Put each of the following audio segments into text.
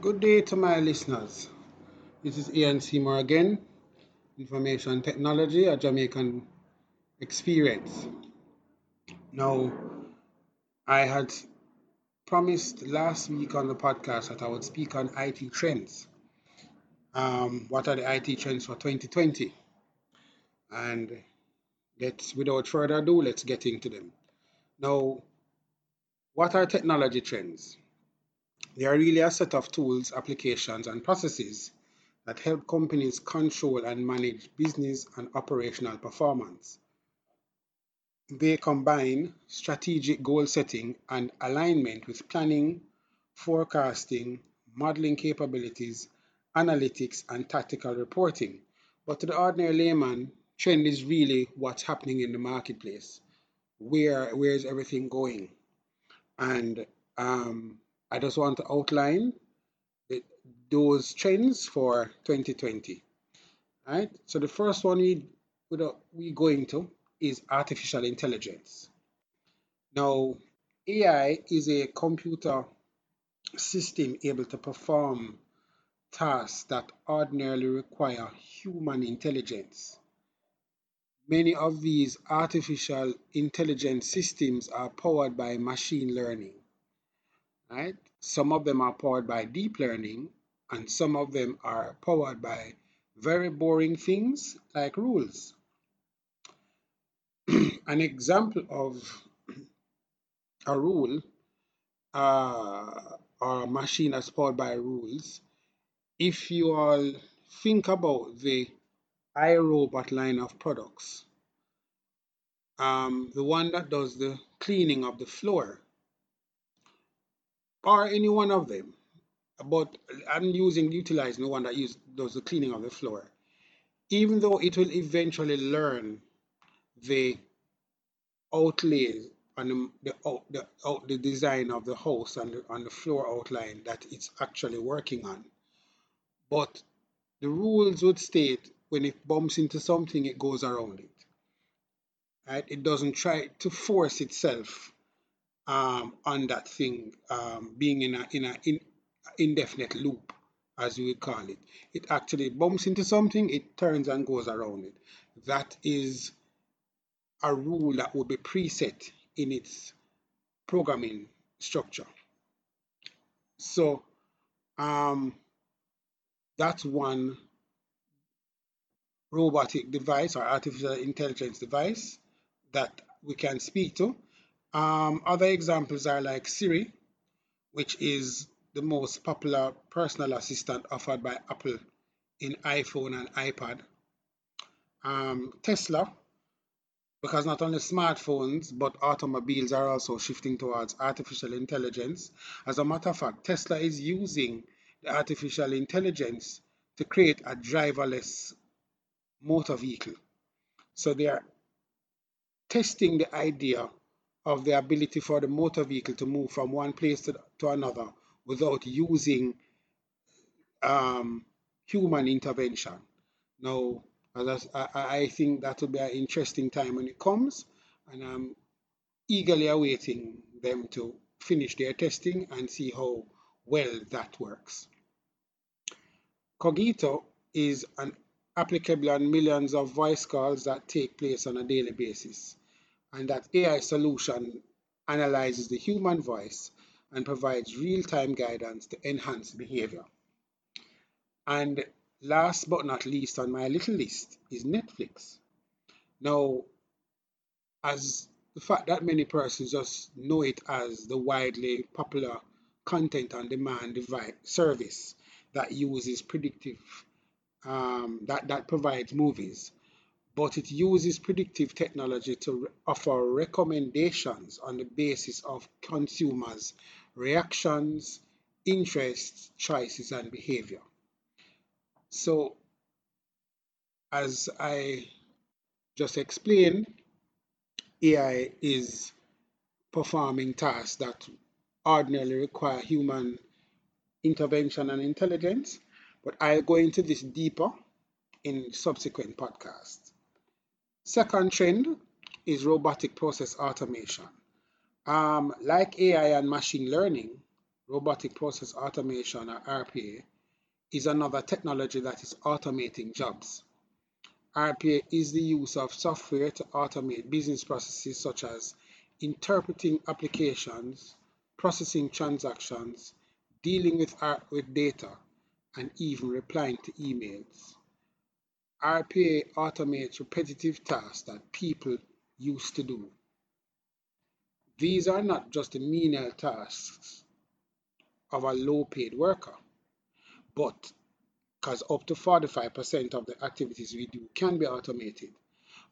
Good day to my listeners. This is Ian Seymour again, Information Technology, a Jamaican experience. Now, I had promised last week on the podcast that I would speak on IT trends. Um, what are the IT trends for 2020? And let's, without further ado, let's get into them. Now, what are technology trends? They are really a set of tools, applications, and processes that help companies control and manage business and operational performance. They combine strategic goal setting and alignment with planning, forecasting, modeling capabilities, analytics, and tactical reporting. But to the ordinary layman, trend is really what's happening in the marketplace. Where where is everything going? And um, I just want to outline the, those trends for 2020. Right. So the first one we we go into is artificial intelligence. Now, AI is a computer system able to perform tasks that ordinarily require human intelligence. Many of these artificial intelligence systems are powered by machine learning. Right? Some of them are powered by deep learning, and some of them are powered by very boring things like rules. An example of a rule uh, or a machine that's powered by rules, if you all think about the iRobot line of products, um, the one that does the cleaning of the floor, or any one of them, but I'm using utilizing the one that use, does the cleaning of the floor. Even though it will eventually learn the outlay and the, the, the, the design of the house and the, the floor outline that it's actually working on. But the rules would state when it bumps into something, it goes around it. Right? It doesn't try to force itself um, on that thing um, being in a in a in, indefinite loop, as we call it. It actually bumps into something, it turns and goes around it. That is a rule that would be preset in its programming structure. So um, that's one robotic device or artificial intelligence device that we can speak to. Um, other examples are like Siri, which is the most popular personal assistant offered by Apple in iPhone and iPad. Um, Tesla, because not only smartphones but automobiles are also shifting towards artificial intelligence. As a matter of fact, Tesla is using the artificial intelligence to create a driverless motor vehicle. So they are testing the idea of the ability for the motor vehicle to move from one place to, to another without using um, human intervention. Now, as I, I think that will be an interesting time when it comes, and I'm eagerly awaiting them to finish their testing and see how well that works. Cogito is an applicable on millions of voice calls that take place on a daily basis, and that AI solution analyzes the human voice and provides real-time guidance to enhance behavior. And last but not least on my little list is Netflix. Now, as the fact that many persons just know it as the widely popular content on demand device service that uses predictive um, that that provides movies but it uses predictive technology to offer recommendations on the basis of consumers reactions interests choices and behavior so as i just explained ai is performing tasks that ordinarily require human intervention and intelligence, but I'll go into this deeper in subsequent podcasts. Second trend is robotic process automation. Um, like AI and machine learning, robotic process automation or RPA, is another technology that is automating jobs. RPA is the use of software to automate business processes such as interpreting applications, processing transactions, dealing with, with data, and even replying to emails. RPA automates repetitive tasks that people used to do. These are not just the menial tasks of a low paid worker, but because up to 45% of the activities we do can be automated,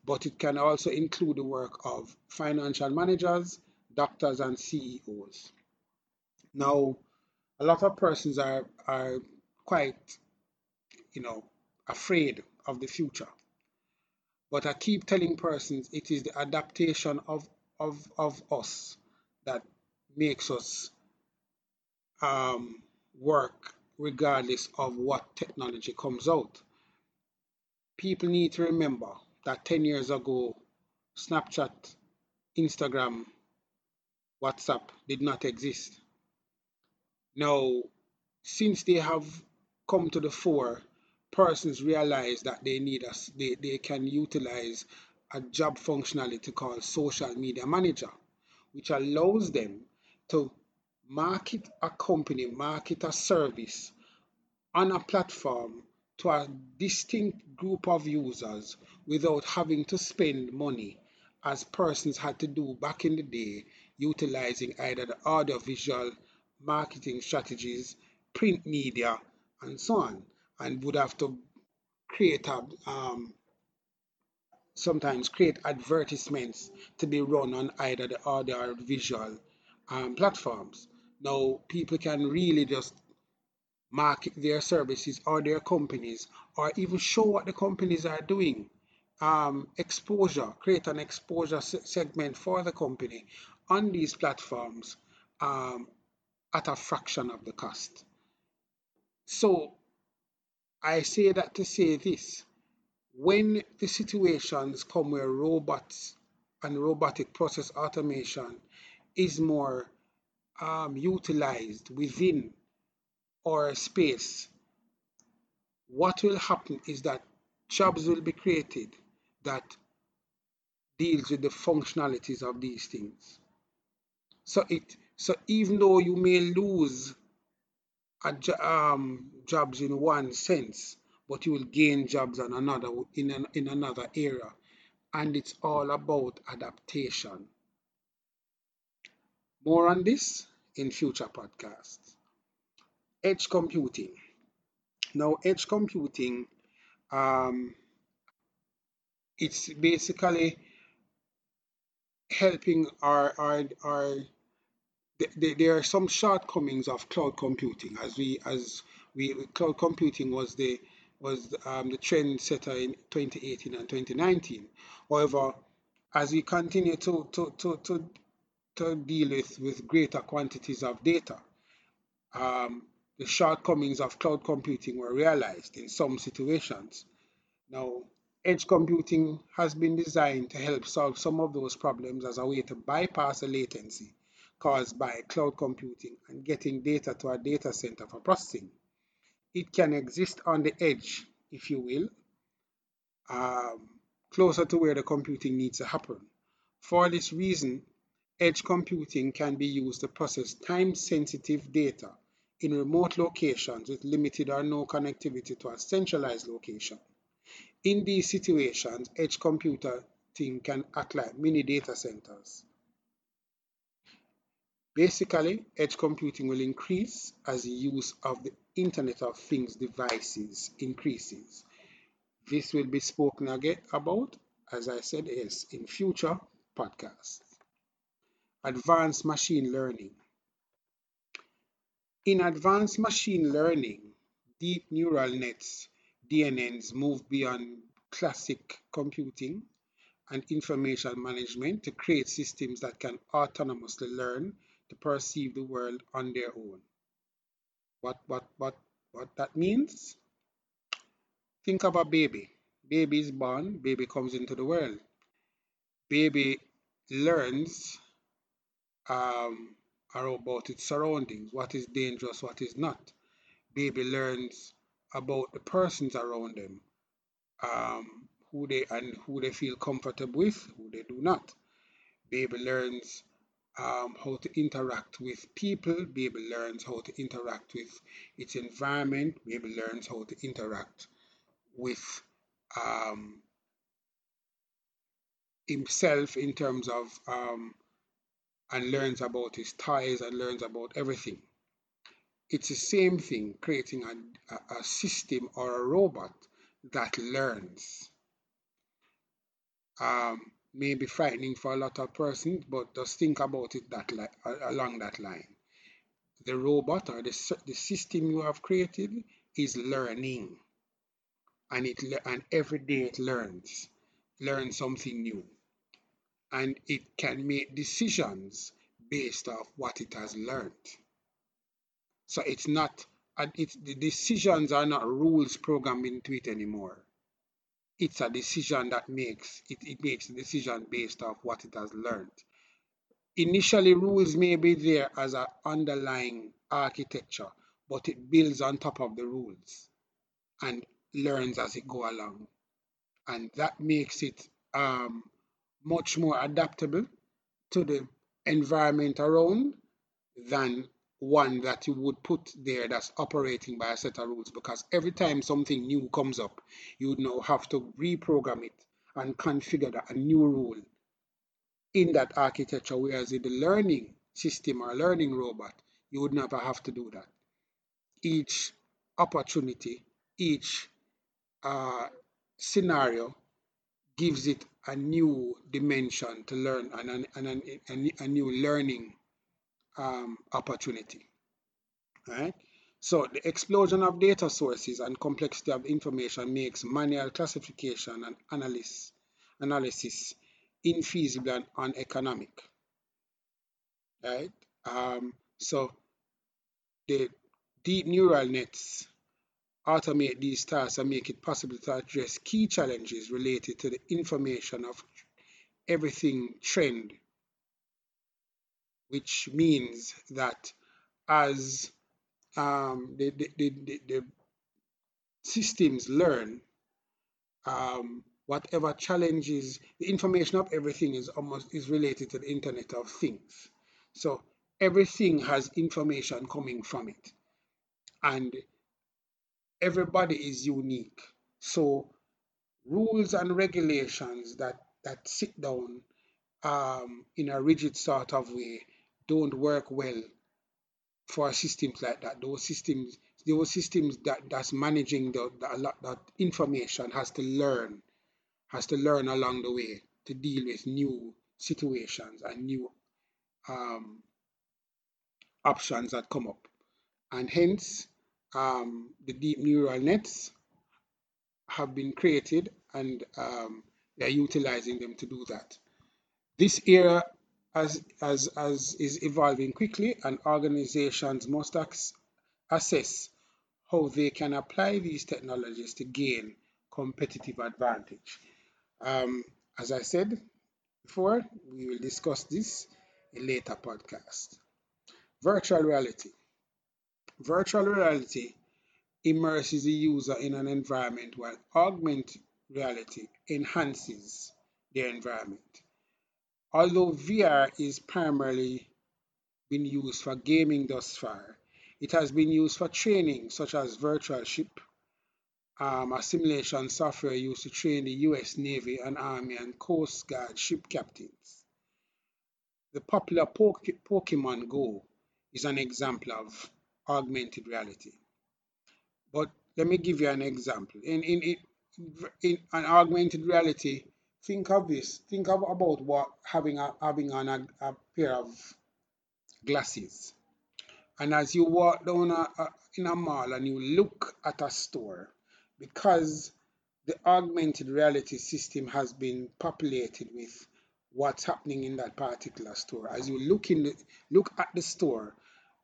but it can also include the work of financial managers, doctors, and CEOs. Now, a lot of persons are, are quite, you know, afraid of the future. But I keep telling persons it is the adaptation of, of, of us that makes us um, work regardless of what technology comes out. People need to remember that 10 years ago, Snapchat, Instagram, WhatsApp did not exist. Now, since they have come to the fore, persons realize that they need us, they, they can utilize a job functionality called social media manager, which allows them to market a company, market a service on a platform to a distinct group of users without having to spend money as persons had to do back in the day utilizing either the audiovisual marketing strategies, print media, and so on, and would have to create um, sometimes create advertisements to be run on either the audio or visual um, platforms. Now, people can really just market their services or their companies or even show what the companies are doing. Um, exposure, create an exposure segment for the company on these platforms um, at a fraction of the cost. So I say that to say this when the situations come where robots and robotic process automation is more um, utilized within our space, what will happen is that jobs will be created that deals with the functionalities of these things. So it so even though you may lose um, jobs in one sense, but you will gain jobs in another in, an, in another area, and it's all about adaptation. More on this in future podcasts. Edge computing. Now, edge computing, um, it's basically helping our, our, our there are some shortcomings of cloud computing as we as we cloud computing was the was um, the trend setter in 2018 and 2019 however as we continue to to, to, to to deal with, with greater quantities of data. Um, the shortcomings of cloud computing were realized in some situations. Now, edge computing has been designed to help solve some of those problems as a way to bypass the latency caused by cloud computing and getting data to a data center for processing. It can exist on the edge, if you will, um, closer to where the computing needs to happen. For this reason, Edge computing can be used to process time-sensitive data in remote locations with limited or no connectivity to a centralized location. In these situations, edge computing can act like mini data centers. Basically, edge computing will increase as the use of the Internet of Things devices increases. This will be spoken again about, as I said, is in future podcasts. Advanced Machine Learning. In advanced machine learning, deep neural nets, DNNs, move beyond classic computing and information management to create systems that can autonomously learn to perceive the world on their own. What, what, what, what that means? Think of a baby. Baby is born, baby comes into the world. Baby learns um, about its surroundings, what is dangerous, what is not. Baby learns about the persons around them, um, who they and who they feel comfortable with, who they do not. Baby learns um, how to interact with people. Baby learns how to interact with its environment. Baby learns how to interact with um, himself in terms of um, and learns about his ties and learns about everything. It's the same thing creating a, a, system or a robot that learns. Um, may be frightening for a lot of persons, but just think about it that like along that line. The robot or the, the system you have created is learning, and it and every day it learns, learns something new, and it can make decisions based off what it has learned. So it's not, and it's the decisions are not rules programmed into it anymore it's a decision that makes it, it makes a decision based off what it has learned. Initially, rules may be there as an underlying architecture, but it builds on top of the rules and learns as it go along. And that makes it um, much more adaptable to the environment around than one that you would put there that's operating by a set of rules because every time something new comes up, you would now have to reprogram it and configure a new rule in that architecture. Whereas in the learning system or learning robot, you would never have to do that. Each opportunity, each uh, scenario gives it a new dimension to learn and, and, and a new learning um, opportunity. Right? So the explosion of data sources and complexity of information makes manual classification and analysis, analysis infeasible and uneconomic. Right? Um, so the deep neural nets automate these tasks and make it possible to address key challenges related to the information of everything trend which means that as um, the, the, the, the, systems learn, um, whatever challenges, the information of everything is almost is related to the Internet of Things. So everything has information coming from it, and everybody is unique. So rules and regulations that that sit down um, in a rigid sort of way don't work well for systems like that. Those systems, those systems that that's managing the, the that information has to learn, has to learn along the way to deal with new situations and new um, options that come up, and hence um, the deep neural nets have been created and um, they're utilizing them to do that. This era as, as, as is evolving quickly and organizations must assess how they can apply these technologies to gain competitive advantage. Um, as I said before, we will discuss this in later podcast. Virtual reality. Virtual reality immerses the user in an environment while augmented reality enhances their environment. Although VR is primarily been used for gaming thus far, it has been used for training such as virtual ship, um, a simulation software used to train the US Navy and Army and Coast Guard ship captains. The popular Pokemon Go is an example of augmented reality. But let me give you an example. In, in, in, in an augmented reality, think of this. Think of, about what having a, having on a, a pair of glasses. And as you walk down a, a, in a mall and you look at a store, because the augmented reality system has been populated with what's happening in that particular store. As you look in the, look at the store,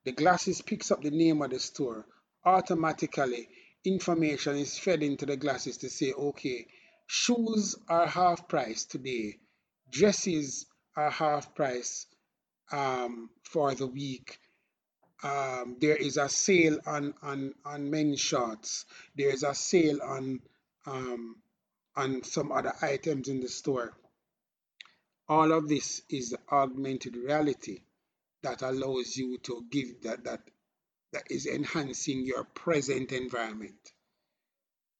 the glasses picks up the name of the store. Automatically, information is fed into the glasses to say, okay, Shoes are half price today. Dresses are half price um, for the week. Um, there is a sale on, on, on men's shorts. There is a sale on um, on some other items in the store. All of this is augmented reality that allows you to give that that that is enhancing your present environment.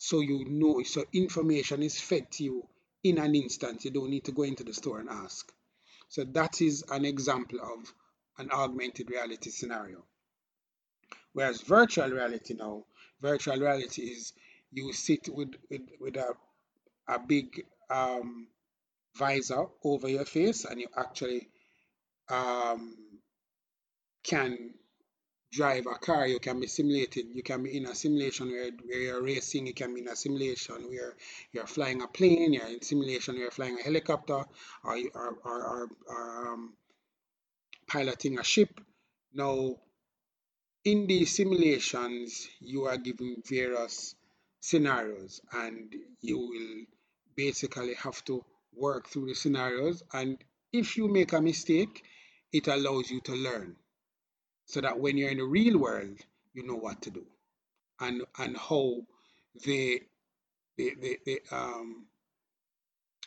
So you know, so information is fed to you in an instant. You don't need to go into the store and ask. So that is an example of an augmented reality scenario. Whereas virtual reality now, virtual reality is you sit with, with, with a, a big um, visor over your face and you actually um, can drive a car, you can be simulated, you can be in a simulation where, where you're racing, you can be in a simulation where you're flying a plane, you're in simulation where you're flying a helicopter or, or, or, um, piloting a ship. Now, in these simulations, you are given various scenarios and you will basically have to work through the scenarios. And if you make a mistake, it allows you to learn so that when you're in the real world, you know what to do. And and how the the, the, the um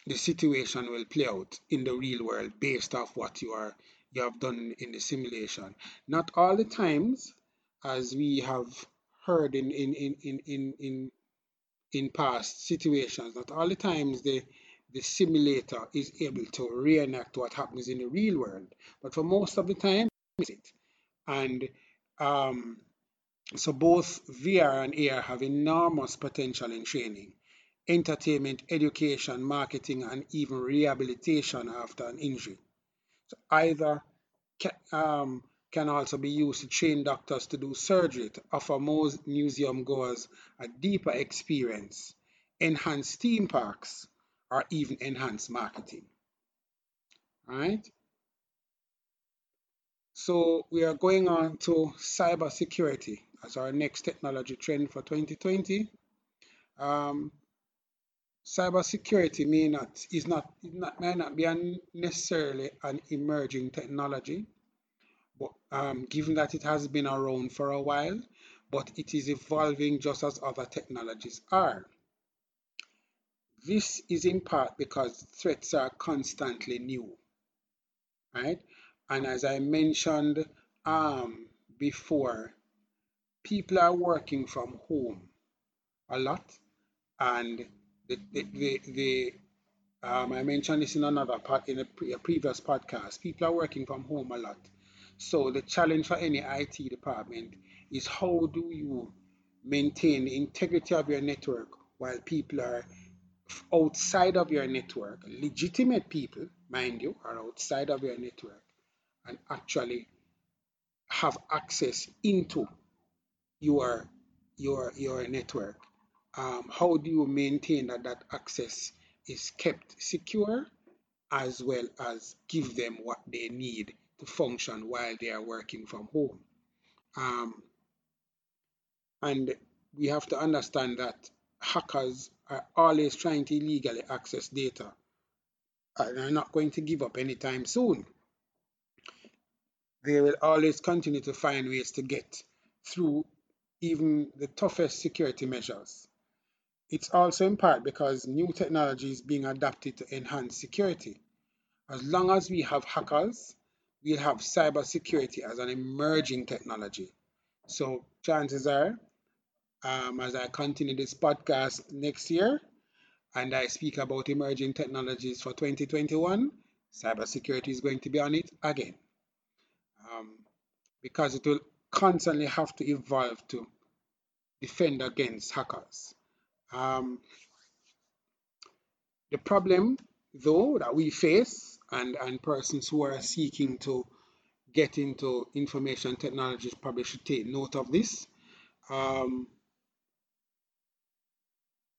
the situation will play out in the real world based off what you are you have done in the simulation. Not all the times, as we have heard in in in in in in, in past situations, not all the times the the simulator is able to reenact what happens in the real world, but for most of the time, it and um, so both VR and AR have enormous potential in training, entertainment, education, marketing, and even rehabilitation after an injury. So either can, um, can also be used to train doctors to do surgery to offer most museum goers a deeper experience, enhance theme parks, or even enhance marketing. All right. So we are going on to cybersecurity as our next technology trend for 2020. Um, cybersecurity may not is not, not may not be necessarily an emerging technology, but um, given that it has been around for a while, but it is evolving just as other technologies are. This is in part because threats are constantly new, right? And as I mentioned um, before, people are working from home a lot. And the, the, the, the um, I mentioned this in another part in a, pre a previous podcast. People are working from home a lot. So the challenge for any IT department is how do you maintain the integrity of your network while people are outside of your network, legitimate people, mind you, are outside of your network and actually have access into your your your network. Um, how do you maintain that that access is kept secure as well as give them what they need to function while they are working from home? Um, and we have to understand that hackers are always trying to illegally access data and they're not going to give up anytime soon they will always continue to find ways to get through even the toughest security measures. It's also in part because new technology is being adapted to enhance security. As long as we have hackers, we'll have cybersecurity as an emerging technology. So chances are, um, as I continue this podcast next year, and I speak about emerging technologies for 2021, cybersecurity is going to be on it again because it will constantly have to evolve to defend against hackers. Um, the problem, though, that we face and, and persons who are seeking to get into information technologies probably should take note of this. Um,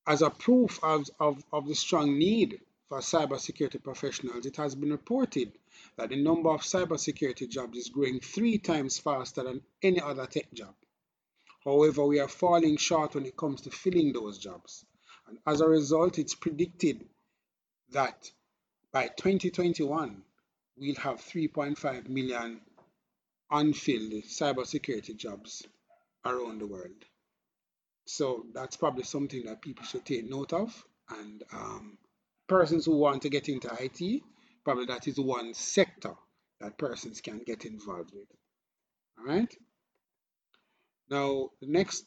as a proof of, of, of the strong need for cybersecurity professionals, it has been reported that the number of cybersecurity jobs is growing three times faster than any other tech job. However, we are falling short when it comes to filling those jobs. And as a result, it's predicted that by 2021, we'll have 3.5 million unfilled cybersecurity jobs around the world. So that's probably something that people should take note of. And um, persons who want to get into IT, probably that is one sector that persons can get involved with. All right. Now, the next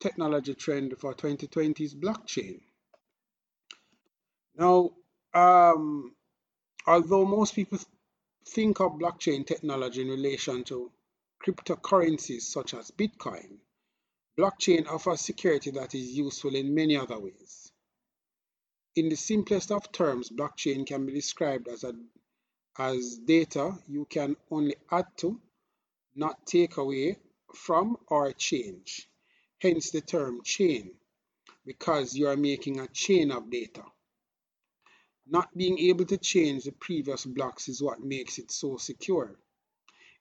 technology trend for 2020 is blockchain. Now, um, although most people think of blockchain technology in relation to cryptocurrencies such as Bitcoin, blockchain offers security that is useful in many other ways. In the simplest of terms, blockchain can be described as, a, as data you can only add to, not take away from or change. Hence the term chain, because you are making a chain of data. Not being able to change the previous blocks is what makes it so secure.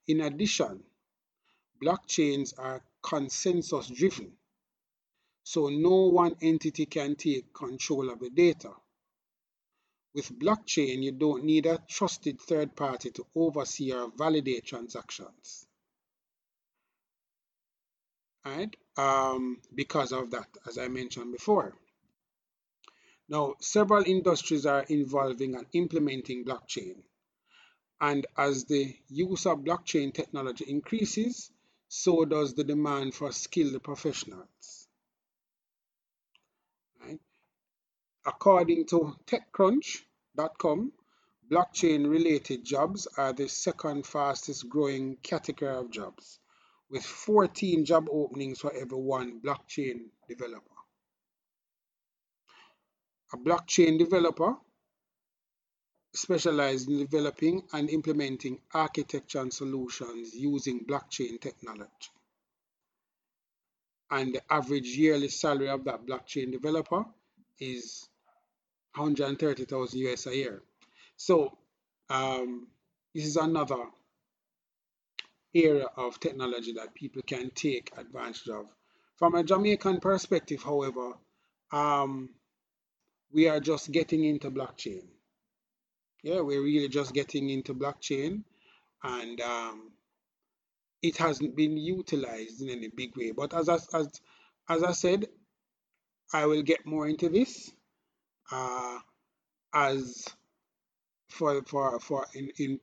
In addition, blockchains are consensus driven, so no one entity can take control of the data. With blockchain, you don't need a trusted third party to oversee or validate transactions. Right? Um, because of that, as I mentioned before. Now, several industries are involving and implementing blockchain. And as the use of blockchain technology increases, so does the demand for skilled professionals. Right? According to TechCrunch.com, blockchain related jobs are the second fastest growing category of jobs, with 14 job openings for every one blockchain developer. A blockchain developer specialized in developing and implementing architecture and solutions using blockchain technology. And the average yearly salary of that blockchain developer is 130,000 US a year. So um, this is another area of technology that people can take advantage of. From a Jamaican perspective, however, um, we are just getting into blockchain. Yeah, we're really just getting into blockchain and um, it hasn't been utilized in any big way. But as, as, as, as I said, I will get more into this uh, as for, for, for in, in,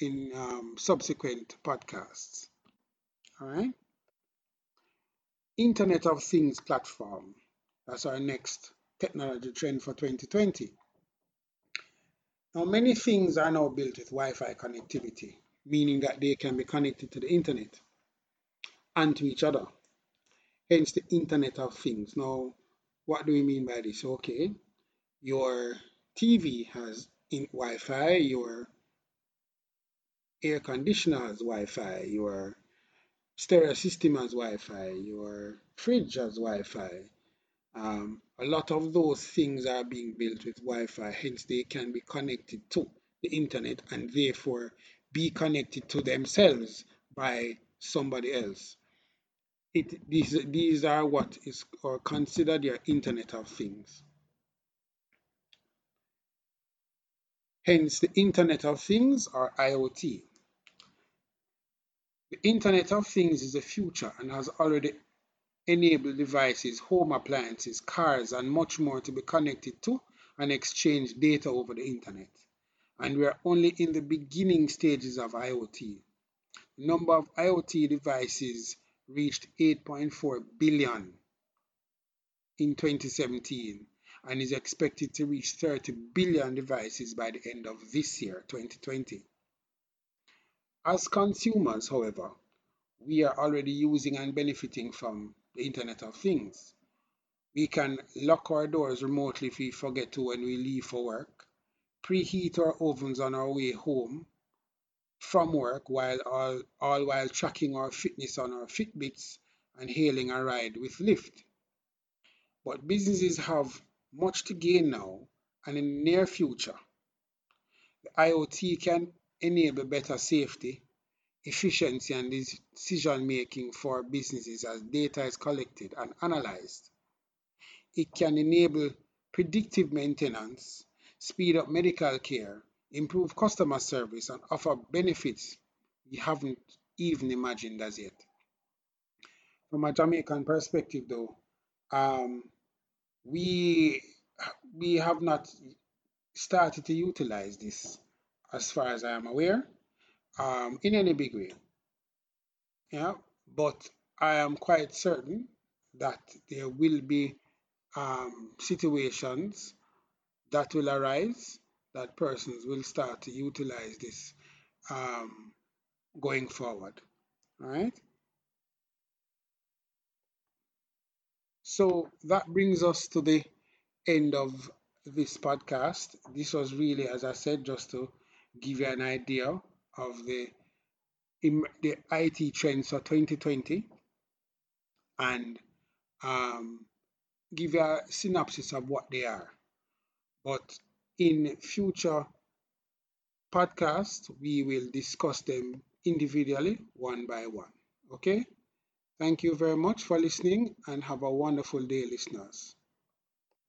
in um, subsequent podcasts. All right. Internet of Things platform. That's our next technology trend for 2020. Now, many things are now built with Wi-Fi connectivity, meaning that they can be connected to the internet and to each other. Hence the Internet of Things. Now, what do we mean by this? Okay, your TV has in Wi-Fi, your air conditioner has Wi-Fi, your stereo system has Wi-Fi, your fridge has Wi-Fi, um, a lot of those things are being built with Wi-Fi, hence they can be connected to the internet and therefore be connected to themselves by somebody else. It, these, these are what is or considered your Internet of Things. Hence, the Internet of Things or IoT. The Internet of Things is the future and has already enabled devices, home appliances, cars, and much more to be connected to and exchange data over the internet. And we are only in the beginning stages of IoT. The number of IoT devices reached 8.4 billion in 2017 and is expected to reach 30 billion devices by the end of this year, 2020. As consumers, however, we are already using and benefiting from the Internet of Things. We can lock our doors remotely if we forget to when we leave for work, preheat our ovens on our way home from work while all, all while tracking our fitness on our Fitbits and hailing a ride with Lyft. But businesses have much to gain now and in the near future. The IoT can enable better safety, efficiency and decision making for businesses as data is collected and analyzed. It can enable predictive maintenance, speed up medical care, improve customer service, and offer benefits we haven't even imagined as yet. From a Jamaican perspective, though, um, we we have not started to utilize this, as far as I am aware, um, in any big way. Yeah, but I am quite certain that there will be um, situations that will arise that persons will start to utilize this um, going forward. All right. So that brings us to the end of this podcast. This was really, as I said, just to give you an idea of the the IT trends for 2020 and um, give you a synopsis of what they are. But in future podcasts, we will discuss them individually, one by one. Okay? Thank you very much for listening and have a wonderful day, listeners.